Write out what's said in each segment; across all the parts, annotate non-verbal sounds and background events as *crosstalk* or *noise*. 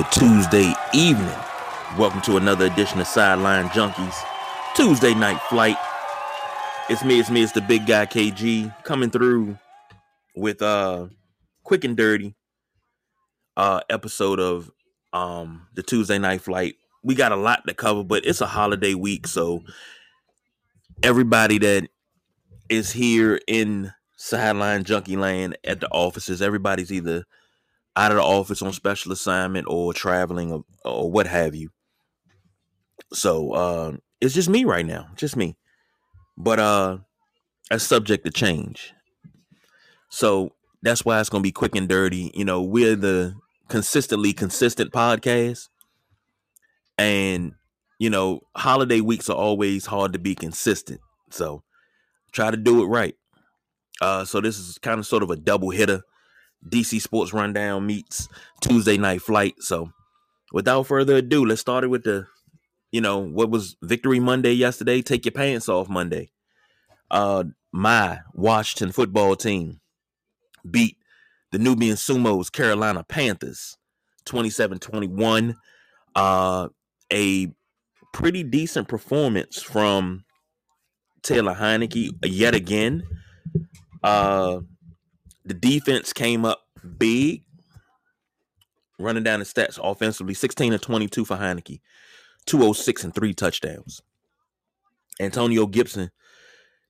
good Tuesday evening? Welcome to another edition of Sideline Junkies Tuesday Night Flight. It's me, it's me, it's the big guy KG coming through with uh quick and dirty uh episode of um the Tuesday Night Flight. We got a lot to cover, but it's a holiday week, so everybody that is here in sideline junkie land at the offices, everybody's either out of the office on special assignment or traveling or, or what have you. So uh, it's just me right now, just me. But uh, that's subject to change. So that's why it's gonna be quick and dirty. You know, we're the consistently consistent podcast, and you know, holiday weeks are always hard to be consistent. So try to do it right. Uh, so this is kind of sort of a double hitter DC Sports Rundown meets Tuesday Night Flight. So, without further ado, let's start it with the, you know, what was Victory Monday yesterday? Take your pants off Monday. Uh, my Washington football team beat the Nubian Sumos Carolina Panthers 27-21. Uh, a pretty decent performance from Taylor Heinicke yet again. Uh, the defense came up big, running down the stats offensively 16 and 22 for Heinicke, 206 and three touchdowns. Antonio Gibson,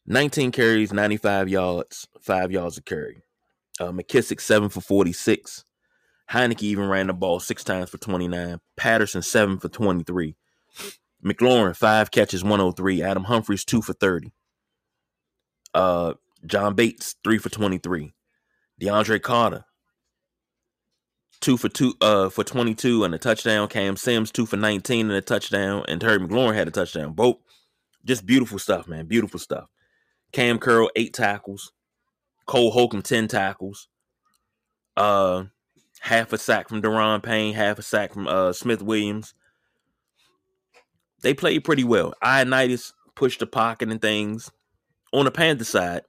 19 carries, 95 yards, five yards a carry. Uh, McKissic, seven for 46. Heinicke even ran the ball six times for 29. Patterson, seven for 23. McLaurin, five catches, 103. Adam Humphries, two for 30. Uh, John Bates, three for 23. DeAndre Carter, two for two, uh, for 22 and a touchdown. Cam Sims, two for 19 and a touchdown. And Terry McLaurin had a touchdown. Both just beautiful stuff, man. Beautiful stuff. Kam Curl, eight tackles. Cole Holcomb, 10 tackles. Uh, half a sack from Daron Payne, half a sack from uh, Smith Williams. They played pretty well. Ioannidis pushed the pocket and things. On the Panther side,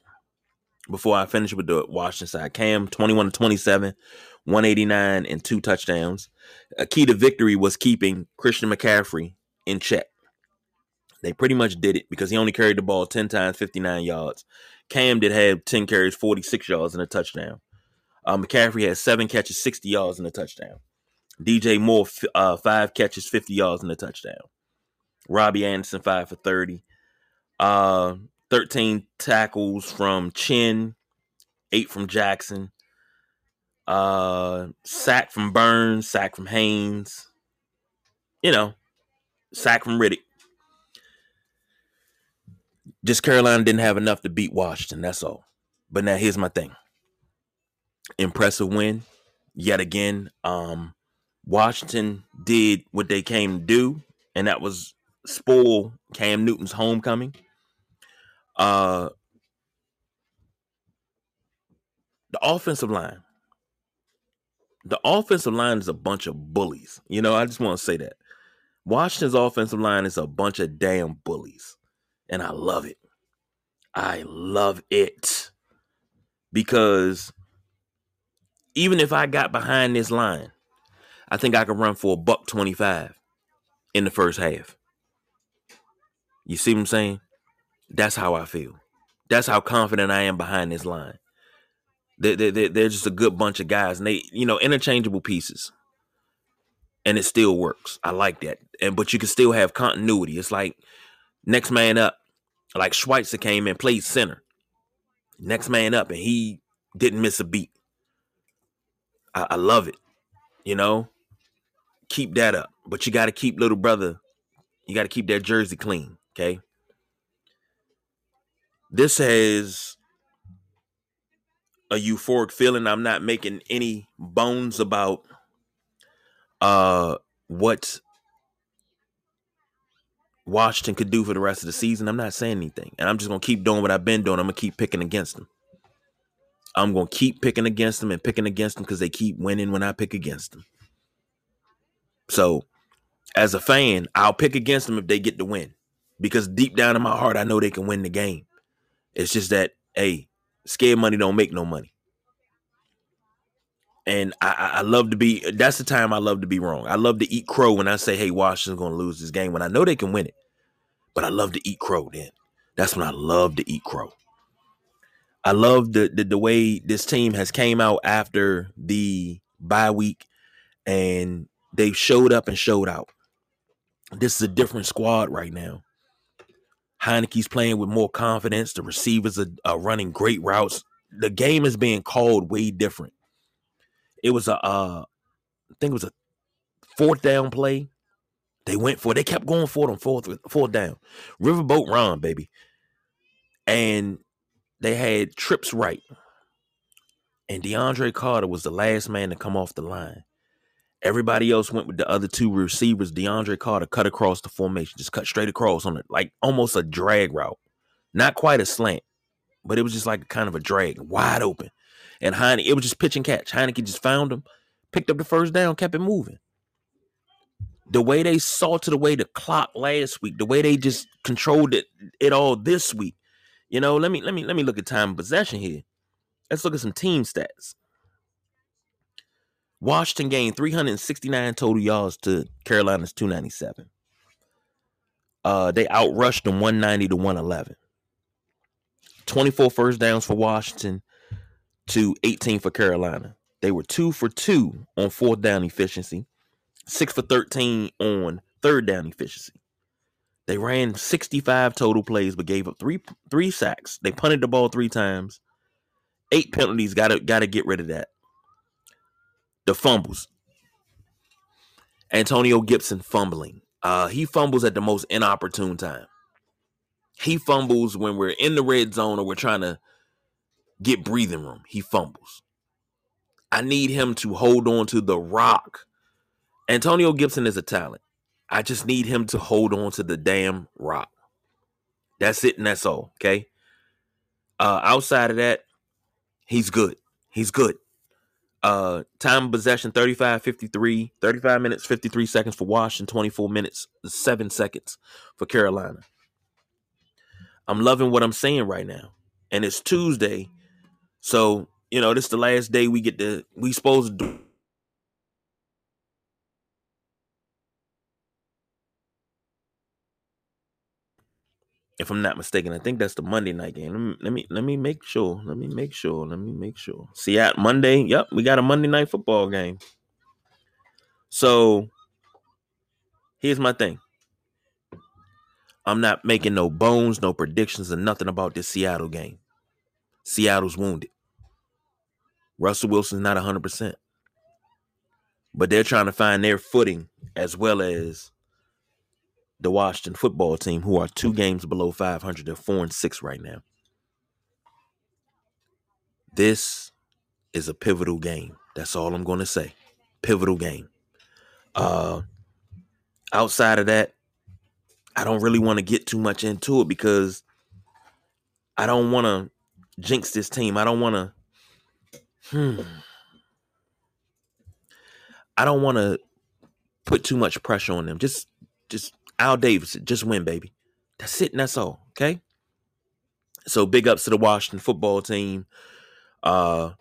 before I finish with the Washington side. Cam 21 to 27, 189 and two touchdowns. A key to victory was keeping Christian McCaffrey in check. They pretty much did it because he only carried the ball 10 times, 59 yards. Cam did have 10 carries, 46 yards and a touchdown. Uh, McCaffrey had seven catches, 60 yards and a touchdown. DJ Moore, uh, five catches, 50 yards and a touchdown. Robbie Anderson, five for 30. Uh, 13 tackles from Chinn, eight from Jackson, uh, sack from Burns, sack from Haynes, you know, sack from Reddick. Just Carolina didn't have enough to beat Washington. That's all. But now here's my thing. Impressive win, yet again. Um, Washington did what they came to do, and that was spoil Cam Newton's homecoming. Uh, the offensive line. The offensive line is a bunch of bullies. You know, I just want to say that. Washington's offensive line is a bunch of damn bullies. And I love it. I love it. Because even if I got behind this line, I think I could run for a buck 25 in the first half. You see what I'm saying? That's how I feel. That's how confident I am behind this line. They're, they, they, they're just a good bunch of guys, and they, you know, interchangeable pieces, and it still works. I like that, and but you can still have continuity. It's like next man up, like Schweitzer came and played center. Next man up, and he didn't miss a beat. I, I love it. You know, keep that up, but you got to keep little brother. You got to keep that jersey clean. Okay this has a euphoric feeling. I'm not making any bones about uh what Washington could do for the rest of the season. I'm not saying anything. And I'm just gonna keep doing what I've been doing. I'm gonna keep picking against them. I'm gonna keep picking against them and picking against them because they keep winning when I pick against them. So as a fan, I'll pick against them if they get the win. Because deep down in my heart, I know they can win the game. It's just that, hey, scared money don't make no money. And I, I love to be that's the time I love to be wrong. I love to eat crow when I say, hey, Washington's gonna lose this game when I know they can win it. But I love to eat crow then. That's when I love to eat crow. I love the, the the way this team has came out after the bye week and they've showed up and showed out. This is a different squad right now. Heinicke's playing with more confidence. The receivers are, are running great routes. The game is being called way different. It was a, uh, I think it was a fourth down play. They went for it. They kept going for it on fourth, fourth down. Riverboat run, baby. And they had trips right. And DeAndre Carter was the last man to come off the line. Everybody else went with the other two receivers. DeAndre Carter cut across the formation, just cut straight across on it, like almost a drag route. Not quite a slant, but it was just like kind of a drag, wide open. And Heinicke, it was just pitch and catch. Heinicke just found him, picked up the first down, kept it moving. The way they saw to the way the clock last week, the way they just controlled it, it all this week. You know, let me let me let me look at time possession here. Let's look at some team stats. Washington gained 369 total yards to Carolina's 297. Uh, they outrushed them 190 to 111. 24 first downs for Washington to 18 for Carolina. They were two for two on fourth down efficiency, six for 13 on third down efficiency. They ran 65 total plays, but gave up three three sacks. They punted the ball three times, eight penalties. Got to got to get rid of that the fumbles. Antonio Gibson fumbling. Uh, he fumbles at the most inopportune time. He fumbles when we're in the red zone or we're trying to get breathing room. He fumbles. I need him to hold on to the rock. Antonio Gibson is a talent. I just need him to hold on to the damn rock. That's it and that's all. Okay. Uh, outside of that, he's good. He's good. Uh, time possession 35 53, 35 minutes 53 seconds for Washington, 24 minutes 7 seconds for Carolina. I'm loving what I'm saying right now. And it's Tuesday. So, you know, this is the last day we get to we supposed to do if I'm not mistaken. I think that's the Monday night game. Let me let me, let me make sure. Let me make sure. Let me make sure. See at Monday. Yep, we got a Monday night football game. So here's my thing. I'm not making no bones, no predictions, or nothing about this Seattle game. Seattle's wounded. Russell Wilson's not 100%. But they're trying to find their footing as well as the Washington football team, who are two games below 500. They're four and six right now. This is a pivotal game. That's all I'm going to say. Pivotal game. Uh, outside of that, I don't really want to get too much into it because I don't want to jinx this team. I don't want to. Hmm. I don't want to put too much pressure on them. Just, just Al Davis, just win, baby. That's it, and that's all. Okay. So big ups to the Washington football team. Uh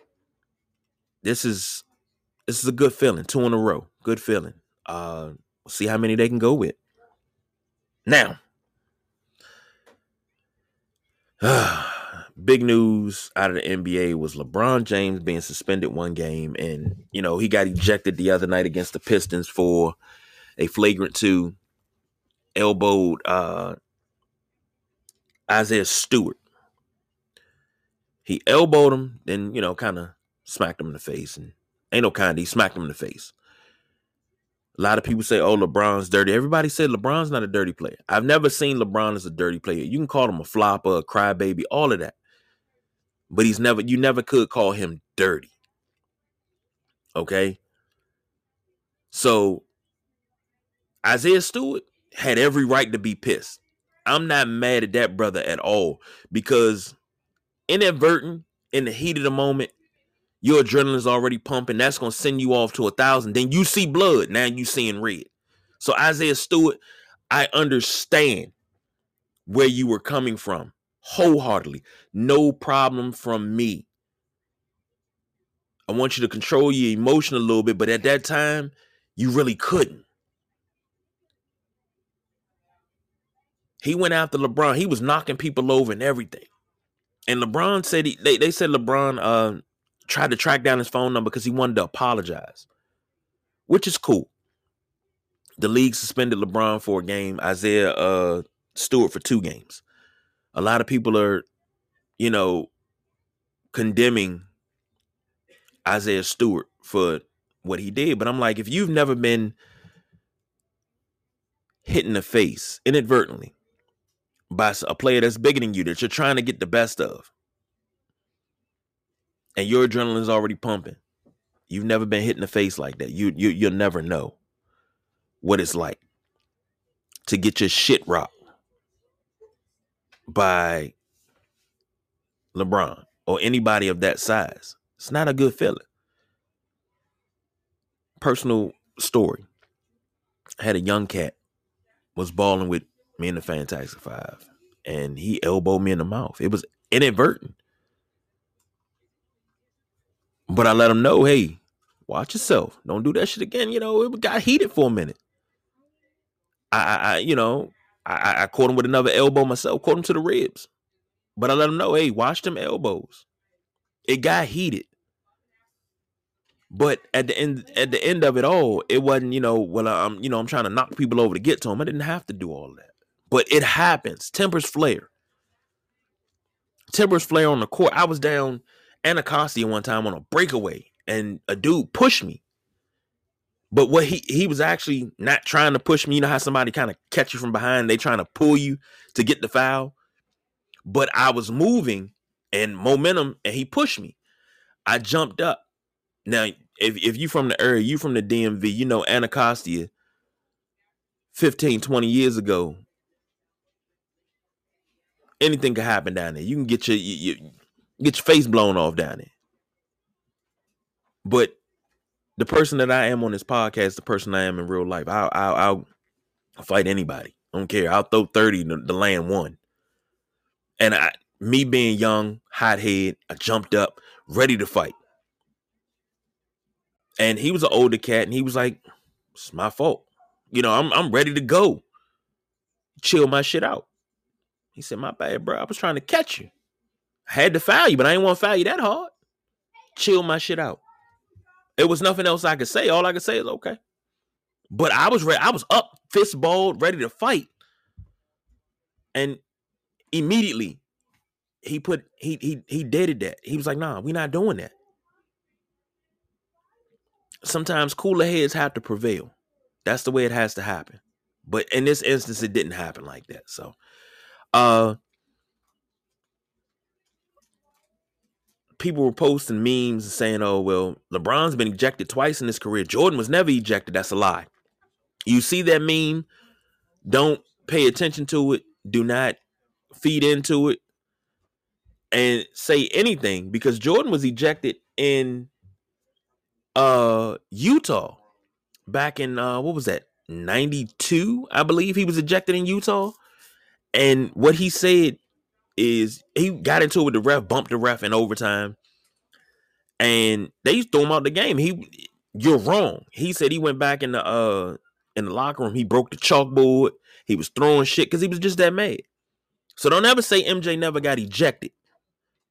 this is this is a good feeling. Two in a row. Good feeling. Uh see how many they can go with. Now. *sighs* big news out of the NBA was LeBron James being suspended one game and you know he got ejected the other night against the Pistons for a flagrant two elbowed uh, Isaiah Stewart. He elbowed him, then you know, kind of smacked him in the face, and ain't no kind. He smacked him in the face. A lot of people say, "Oh, LeBron's dirty." Everybody said LeBron's not a dirty player. I've never seen LeBron as a dirty player. You can call him a flopper, a crybaby, all of that, but he's never. You never could call him dirty. Okay. So Isaiah Stewart, had every right to be pissed. I'm not mad at that brother at all because inadvertent in the heat of the moment, your adrenaline's already pumping. That's gonna send you off to a thousand. Then you see blood. Now you seeing red. So Isaiah Stewart, I understand where you were coming from wholeheartedly. No problem from me. I want you to control your emotion a little bit, but at that time, you really couldn't. He went after LeBron. He was knocking people over and everything. And LeBron said he, they, they said LeBron uh, tried to track down his phone number because he wanted to apologize, which is cool. The league suspended LeBron for a game, Isaiah uh, Stewart for two games. A lot of people are, you know, condemning Isaiah Stewart for what he did. But I'm like, if you've never been hit in the face inadvertently by a player that's bigger than you that you're trying to get the best of, and your adrenaline is already pumping, you've never been hit in the face like that. You you you'll never know what it's like to get your shit rocked by LeBron or anybody of that size. It's not a good feeling. Personal story. I had a young cat was balling with me in the Fantastic Five, and he elbowed me in the mouth. It was inadvertent. But I let him know, hey, watch yourself. Don't do that shit again. You know, it got heated for a minute. I, I you know, I, I caught him with another elbow myself, caught him to the ribs. But I let him know, hey, watch them elbows. It got heated. But at the end, at the end of it all, it wasn't, you know, well, I'm, you know, I'm trying to knock people over to get to him. I didn't have to do all that. But it happens. Tempers flare. Tempers flare on the court. I was down Anacostia one time on a breakaway, and a dude pushed me. But what he he was actually not trying to push me. You know how somebody kind of catch you from behind, they trying to pull you to get the foul. But I was moving and momentum, and he pushed me. I jumped up. Now, if if you from the area, you from the DMV, you know Anacostia 15, 20 years ago. Anything could happen down there. You can get your, get your face blown off down there. But the person that I am on this podcast, the person I am in real life, I'll I'll, I'll fight anybody. I don't care. I'll throw 30 to the land one. And I me being young, hot head, I jumped up, ready to fight. And he was an older cat, and he was like, It's my fault. You know, I'm I'm ready to go. Chill my shit out. He said, My bad, bro. I was trying to catch you. I had to foul you, but I didn't want to foul you that hard. Chill my shit out. It was nothing else I could say. All I could say is okay. But I was ready. I was up, fist balled, ready to fight. And immediately he put he he he did that. He was like, nah, we're not doing that. Sometimes cooler heads have to prevail. That's the way it has to happen. But in this instance, it didn't happen like that. So uh people were posting memes saying, oh, well, LeBron's been ejected twice in his career. Jordan was never ejected. That's a lie. You see that meme, don't pay attention to it. Do not feed into it and say anything because Jordan was ejected in uh Utah back in uh what was that 92 I believe he was ejected in Utah and what he said is he got into it with the ref, bumped the ref in overtime, and they threw him out the game. He, you're wrong. He said he went back in the uh in the locker room. He broke the chalkboard. He was throwing shit because he was just that mad. So don't ever say MJ never got ejected,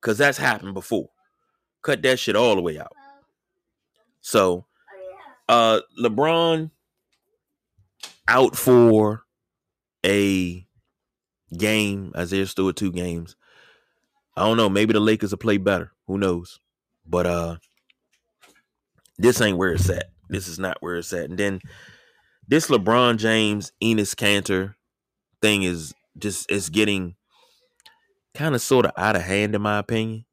because that's happened before. Cut that shit all the way out. So, uh, LeBron out for a game. Isaiah Stewart two games. I don't know. Maybe the Lakers will play better. Who knows? But uh, this ain't where it's at. This is not where it's at. And then this LeBron James, Enes Kanter thing is just it's getting kind of sort of out of hand in my opinion.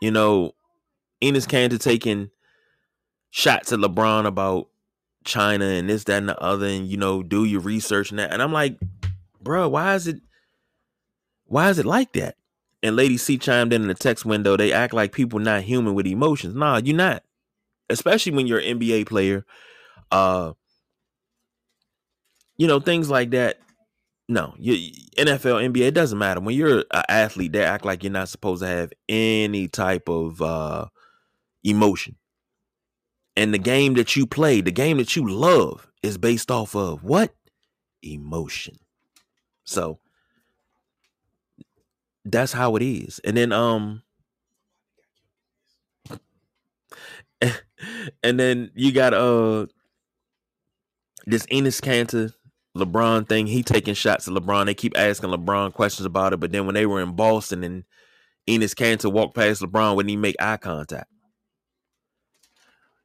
You know, Enes Kanter taking shots at LeBron about China and this, that, and the other, and you know, do your research and that. And I'm like, bro, why is it why is it like that? And Lady C chimed in in the text window. They act like people not human with emotions. Nah, you're not. Especially when you're an NBA player. Uh you know, things like that. No, you, NFL, NBA, it doesn't matter. When you're an athlete, they act like you're not supposed to have any type of uh emotion. And the game that you play, the game that you love, is based off of what? Emotion. So that's how it is. And then um *laughs* and then you got uh this Enes Kanter LeBron thing. He taking shots at LeBron. They keep asking LeBron questions about it, but then when they were in Boston and Enes Kanter walked past LeBron, wouldn't he make eye contact?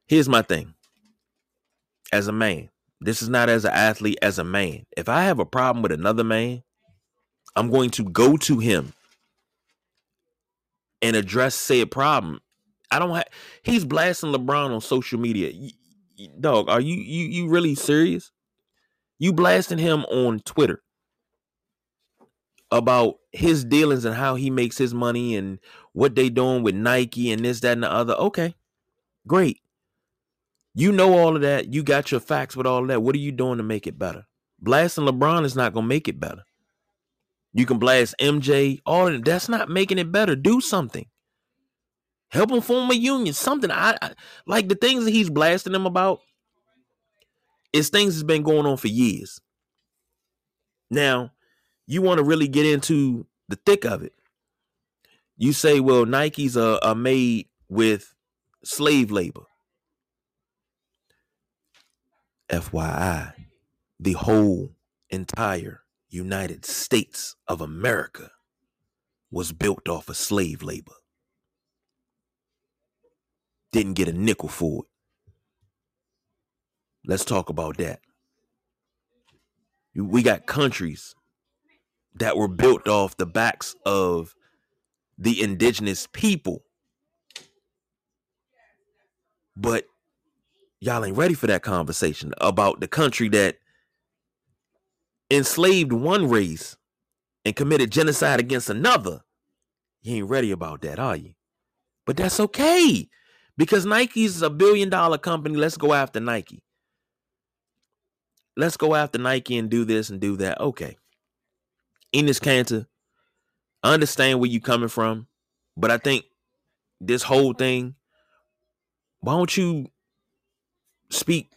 Here's my thing. As a man, this is not as an athlete, as a man. If I have a problem with another man, I'm going to go to him and address said problem. I don't have. He's blasting LeBron on social media. Dog, are you you you really serious? You blasting him on Twitter about his dealings and how he makes his money and what they doing with Nike and this, that, and the other. Okay, great. You know all of that. You got your facts with all that. What are you doing to make it better? Blasting LeBron is not gonna make it better. You can blast MJ, all that. That's not making it better. Do something. Help him form a union. Something. I, I like the things that he's blasting them about. Is things that's been going on for years. Now, you want to really get into the thick of it. You say, well, Nikes are, are made with slave labor. FYI, the whole entire United States of America was built off of slave labor. Didn't get a nickel for it. Let's talk about that. We got countries that were built off the backs of the indigenous people. But y'all ain't ready for that conversation about the country that enslaved one race and committed genocide against another. You ain't ready about that, are you? But that's okay because Nike's a billion dollar company. Let's go after Nike. Let's go after Nike and do this and do that. Okay. Enes Kanter, I understand where you're coming from, but I think this whole thing, why don't you speak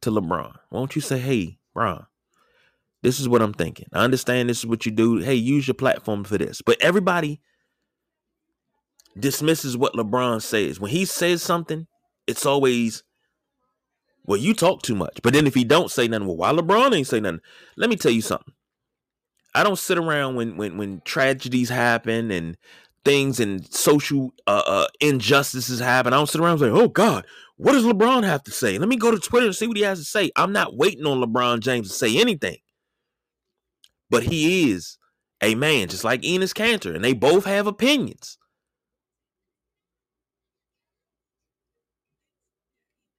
to LeBron? Why don't you say, hey, Bron, this is what I'm thinking. I understand this is what you do. Hey, use your platform for this. But everybody dismisses what LeBron says. When he says something, it's always, well, you talk too much. But then if he don't say nothing, well, why LeBron ain't say nothing? Let me tell you something. I don't sit around when when when tragedies happen and things and social uh, uh, injustices happen. I don't sit around and say, "Oh God, what does LeBron have to say?" Let me go to Twitter and see what he has to say. I'm not waiting on LeBron James to say anything but he is a man, just like Enes Kanter, and they both have opinions.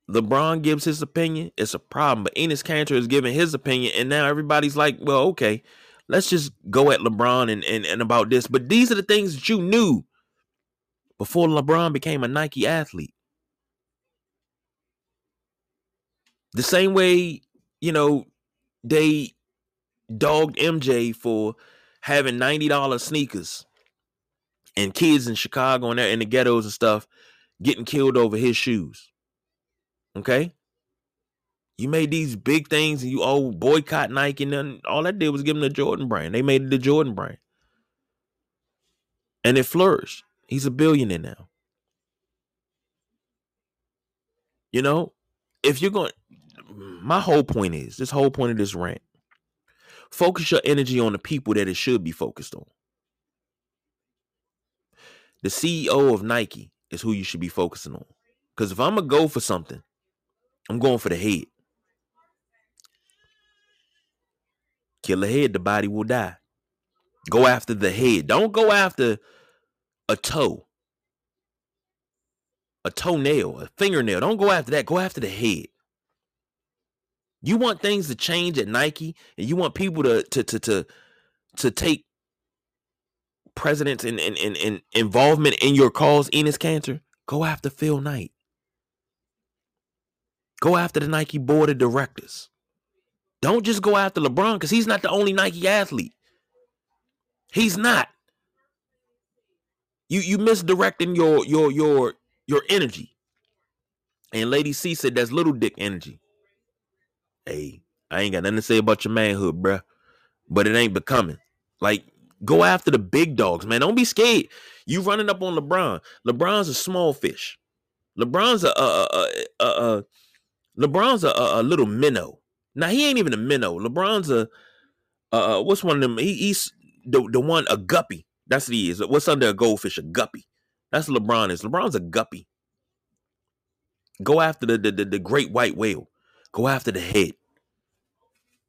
LeBron gives his opinion, it's a problem. But Enes Kanter is giving his opinion, and now everybody's like, well, okay, let's just go at LeBron and, and, and about this. But these are the things that you knew before LeBron became a Nike athlete. The same way, you know, they dogged MJ for having $90 sneakers and kids in Chicago and in the ghettos and stuff getting killed over his shoes. Okay? You made these big things and you all boycott Nike and then all that did was give him the Jordan brand. They made it the Jordan brand. And it flourished. He's a billionaire now. You know, if you're going my whole point is this whole point of this rant Focus your energy on the people that it should be focused on. The CEO of Nike is who you should be focusing on. Because if I'm going to go for something, I'm going for the head. Kill the head, the body will die. Go after the head. Don't go after a toe, a toenail, a fingernail. Don't go after that. Go after the head. You want things to change at Nike, and you want people to to to to, to take presidents and, involvement in your cause, Enes Kanter. Go after Phil Knight. Go after the Nike board of directors. Don't just go after LeBron because he's not the only Nike athlete. He's not. You you misdirecting your your your your energy. And Lady C said that's little dick energy. Hey, I ain't got nothing to say about your manhood, bruh. But it ain't becoming. Like, go after the big dogs, man. Don't be scared. You running up on LeBron. LeBron's a small fish. LeBron's a a a, a, LeBron's a, a, a, little minnow. Now he ain't even a minnow. LeBron's a uh what's one of them? He, he's the the one a guppy. That's what he is. What's under a goldfish? A guppy. That's LeBron is. LeBron's a guppy. Go after the, the, the, the great white whale. Go after the head.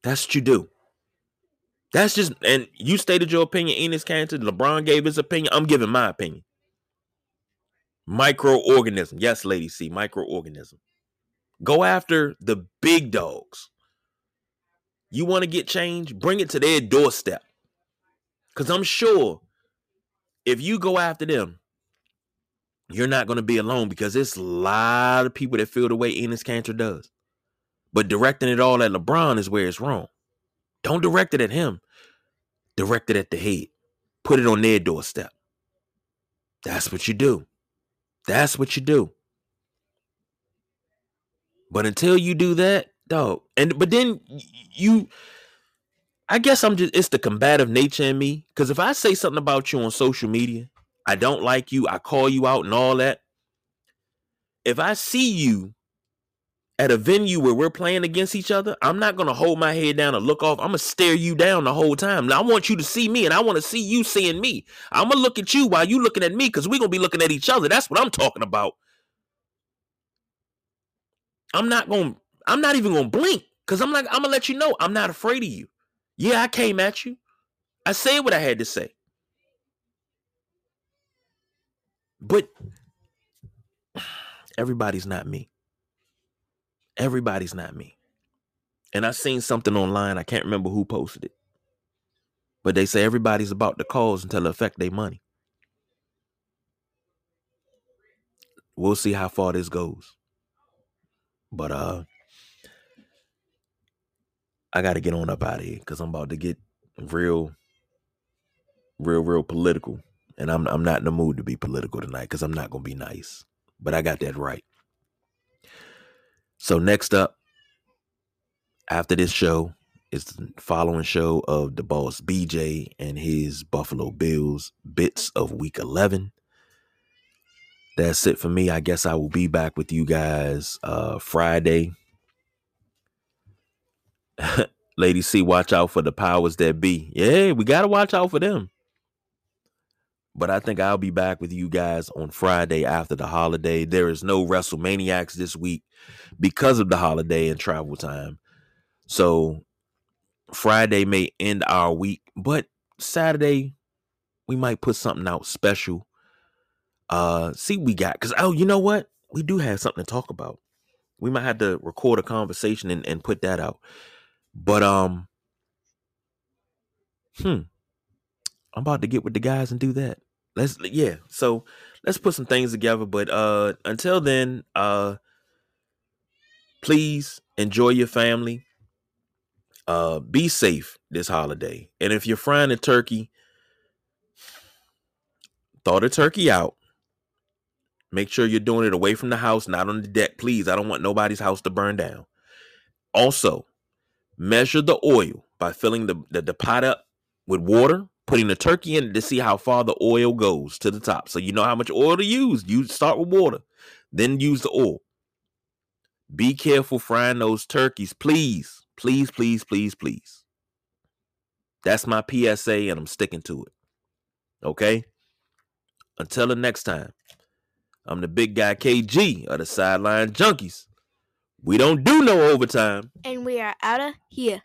That's what you do. That's just and you stated your opinion, Enes Kanter. LeBron gave his opinion. I'm giving my opinion. Microorganism. Yes, lady C, microorganism. Go after the big dogs. You want to get change? Bring it to their doorstep. Because I'm sure if you go after them, you're not going to be alone because there's a lot of people that feel the way Enes Kanter does. But directing it all at LeBron is where it's wrong. Don't direct it at him. Direct it at the head. Put it on their doorstep. That's what you do. That's what you do. But until you do that, dog, and but then you I guess I'm just it's the combative nature in me. Cause if I say something about you on social media, I don't like you, I call you out and all that. If I see you at a venue where we're playing against each other, I'm not gonna hold my head down and look off. I'm gonna stare you down the whole time. Now I want you to see me, and I want to see you seeing me. I'm gonna look at you while you looking at me, because we're gonna be looking at each other. That's what I'm talking about. I'm not gonna, I'm not even gonna blink, because I'm like, I'm gonna let you know I'm not afraid of you. Yeah, I came at you. I said what I had to say. But *sighs* everybody's not me. Everybody's not me. And I seen something online, I can't remember who posted it. But they say everybody's about the cause until it affect their money. We'll see how far this goes. But uh I got to get on up out of here because I'm about to get real, real, real political, and I'm I'm not in the mood to be political tonight because I'm not gonna be nice. But I got that right. So next up, after this show, is the following show of the boss BJ and his Buffalo Bills bits of Week 11. That's it for me. I guess I will be back with you guys uh Friday *laughs* Lady C, watch out for the powers that be. Yeah, we got to watch out for them. But I think I'll be back with you guys on Friday after the holiday. There is no WrestleManiacs this week because of the holiday and travel time. So Friday may end our week, but Saturday we might put something out special. Uh see we got cuz oh, you know what? We do have something to talk about. We might have to record a conversation and, and put that out. But um, hmm, I'm about to get with the guys and do that. Let's yeah. So let's put some things together. But uh, until then, uh, please enjoy your family. Uh, be safe this holiday. And if you're frying a turkey, thaw the turkey out. Make sure you're doing it away from the house, not on the deck. Please, I don't want nobody's house to burn down. Also, Measure the oil by filling the, the, the pot up with water, putting the turkey in to see how far the oil goes to the top. So you know how much oil to use. You start with water, then use the oil. Be careful frying those turkeys, please. Please, please, please, please. That's my PSA, and I'm sticking to it. Okay? Until the next time, I'm the big guy KG of the Sideline Junkies. We don't do no overtime. And we are out of here.